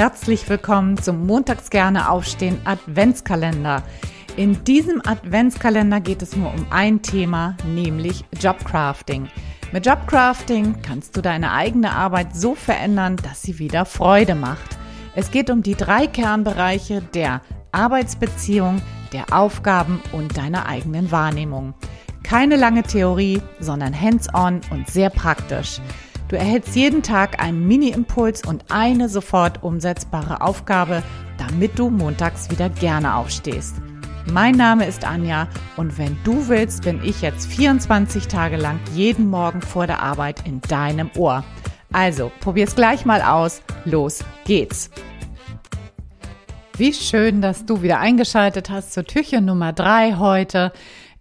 herzlich willkommen zum Montags gerne aufstehen Adventskalender. In diesem Adventskalender geht es nur um ein Thema, nämlich Jobcrafting. Mit Jobcrafting kannst du deine eigene Arbeit so verändern, dass sie wieder Freude macht. Es geht um die drei Kernbereiche der Arbeitsbeziehung, der Aufgaben und deiner eigenen Wahrnehmung. Keine lange Theorie, sondern hands-on und sehr praktisch. Du erhältst jeden Tag einen Mini-Impuls und eine sofort umsetzbare Aufgabe, damit du montags wieder gerne aufstehst. Mein Name ist Anja und wenn du willst, bin ich jetzt 24 Tage lang jeden Morgen vor der Arbeit in deinem Ohr. Also, probier's gleich mal aus. Los geht's. Wie schön, dass du wieder eingeschaltet hast zur Türchen Nummer drei heute.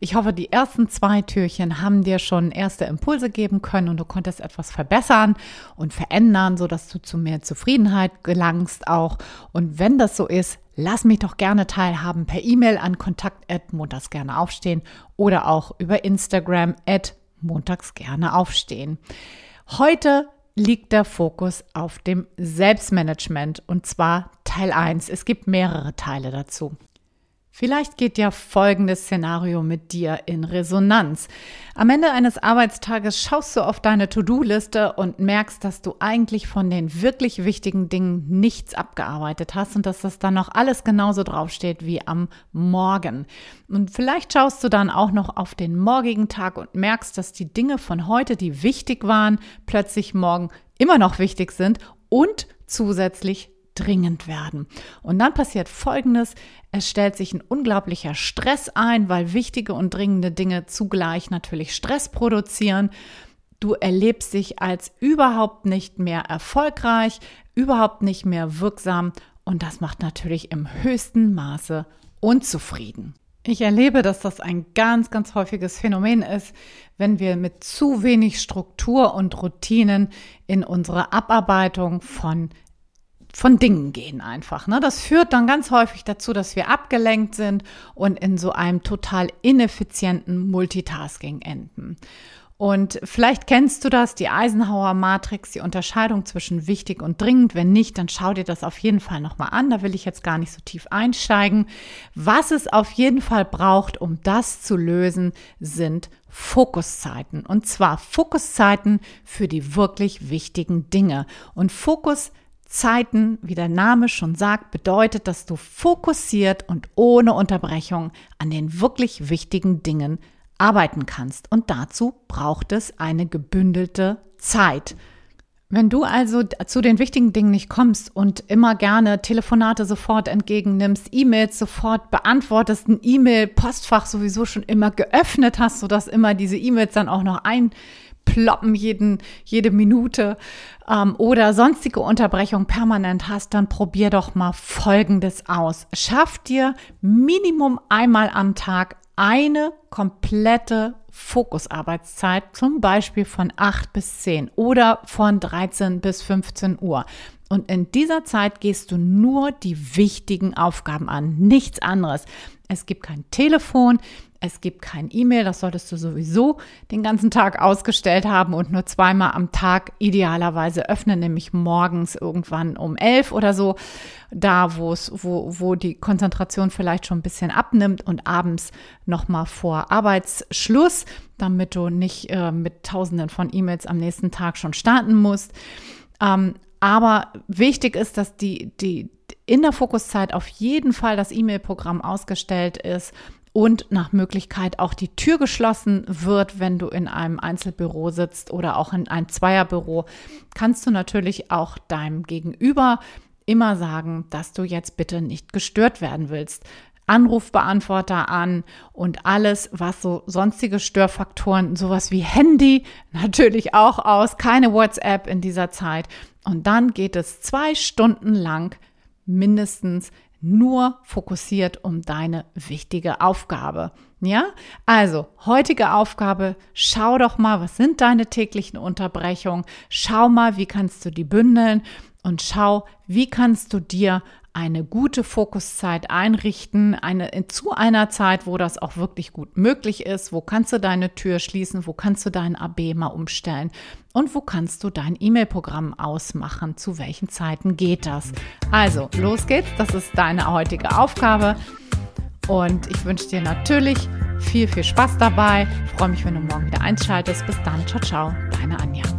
Ich hoffe, die ersten zwei Türchen haben dir schon erste Impulse geben können und du konntest etwas verbessern und verändern, sodass du zu mehr Zufriedenheit gelangst auch. Und wenn das so ist, lass mich doch gerne teilhaben per E-Mail an kontakt montags gerne aufstehen oder auch über Instagram at montags gerne aufstehen. Heute liegt der Fokus auf dem Selbstmanagement und zwar Teil 1. Es gibt mehrere Teile dazu. Vielleicht geht ja folgendes Szenario mit dir in Resonanz. Am Ende eines Arbeitstages schaust du auf deine To-Do-Liste und merkst, dass du eigentlich von den wirklich wichtigen Dingen nichts abgearbeitet hast und dass das dann noch alles genauso draufsteht wie am Morgen. Und vielleicht schaust du dann auch noch auf den morgigen Tag und merkst, dass die Dinge von heute, die wichtig waren, plötzlich morgen immer noch wichtig sind und zusätzlich dringend werden. Und dann passiert Folgendes. Es stellt sich ein unglaublicher Stress ein, weil wichtige und dringende Dinge zugleich natürlich Stress produzieren. Du erlebst dich als überhaupt nicht mehr erfolgreich, überhaupt nicht mehr wirksam und das macht natürlich im höchsten Maße unzufrieden. Ich erlebe, dass das ein ganz, ganz häufiges Phänomen ist, wenn wir mit zu wenig Struktur und Routinen in unsere Abarbeitung von von Dingen gehen einfach. Ne? Das führt dann ganz häufig dazu, dass wir abgelenkt sind und in so einem total ineffizienten Multitasking enden. Und vielleicht kennst du das, die Eisenhower Matrix, die Unterscheidung zwischen wichtig und dringend. Wenn nicht, dann schau dir das auf jeden Fall nochmal an. Da will ich jetzt gar nicht so tief einsteigen. Was es auf jeden Fall braucht, um das zu lösen, sind Fokuszeiten. Und zwar Fokuszeiten für die wirklich wichtigen Dinge. Und Fokus Zeiten, wie der Name schon sagt, bedeutet, dass du fokussiert und ohne Unterbrechung an den wirklich wichtigen Dingen arbeiten kannst. Und dazu braucht es eine gebündelte Zeit. Wenn du also zu den wichtigen Dingen nicht kommst und immer gerne Telefonate sofort entgegennimmst, E-Mails sofort beantwortest, ein E-Mail-Postfach sowieso schon immer geöffnet hast, sodass immer diese E-Mails dann auch noch ein ploppen jeden, jede Minute ähm, oder sonstige Unterbrechung permanent hast, dann probier doch mal Folgendes aus. Schaff dir Minimum einmal am Tag eine komplette Fokusarbeitszeit, zum Beispiel von 8 bis 10 oder von 13 bis 15 Uhr. Und in dieser Zeit gehst du nur die wichtigen Aufgaben an, nichts anderes. Es gibt kein Telefon, es gibt kein E-Mail, das solltest du sowieso den ganzen Tag ausgestellt haben und nur zweimal am Tag idealerweise öffnen, nämlich morgens irgendwann um elf oder so, da wo es, wo, wo die Konzentration vielleicht schon ein bisschen abnimmt und abends nochmal vor Arbeitsschluss, damit du nicht äh, mit tausenden von E-Mails am nächsten Tag schon starten musst. Ähm, aber wichtig ist, dass die, die in der Fokuszeit auf jeden Fall das E-Mail-Programm ausgestellt ist und nach Möglichkeit auch die Tür geschlossen wird, wenn du in einem Einzelbüro sitzt oder auch in ein Zweierbüro, kannst du natürlich auch deinem Gegenüber immer sagen, dass du jetzt bitte nicht gestört werden willst. Anrufbeantworter an und alles, was so sonstige Störfaktoren, sowas wie Handy natürlich auch aus, keine WhatsApp in dieser Zeit. Und dann geht es zwei Stunden lang mindestens nur fokussiert um deine wichtige Aufgabe. Ja, also heutige Aufgabe, schau doch mal, was sind deine täglichen Unterbrechungen, schau mal, wie kannst du die bündeln und schau, wie kannst du dir eine gute Fokuszeit einrichten, eine, zu einer Zeit, wo das auch wirklich gut möglich ist. Wo kannst du deine Tür schließen? Wo kannst du dein AB mal umstellen? Und wo kannst du dein E-Mail-Programm ausmachen? Zu welchen Zeiten geht das? Also, los geht's. Das ist deine heutige Aufgabe. Und ich wünsche dir natürlich viel, viel Spaß dabei. Ich freue mich, wenn du morgen wieder einschaltest. Bis dann. Ciao, ciao. Deine Anja.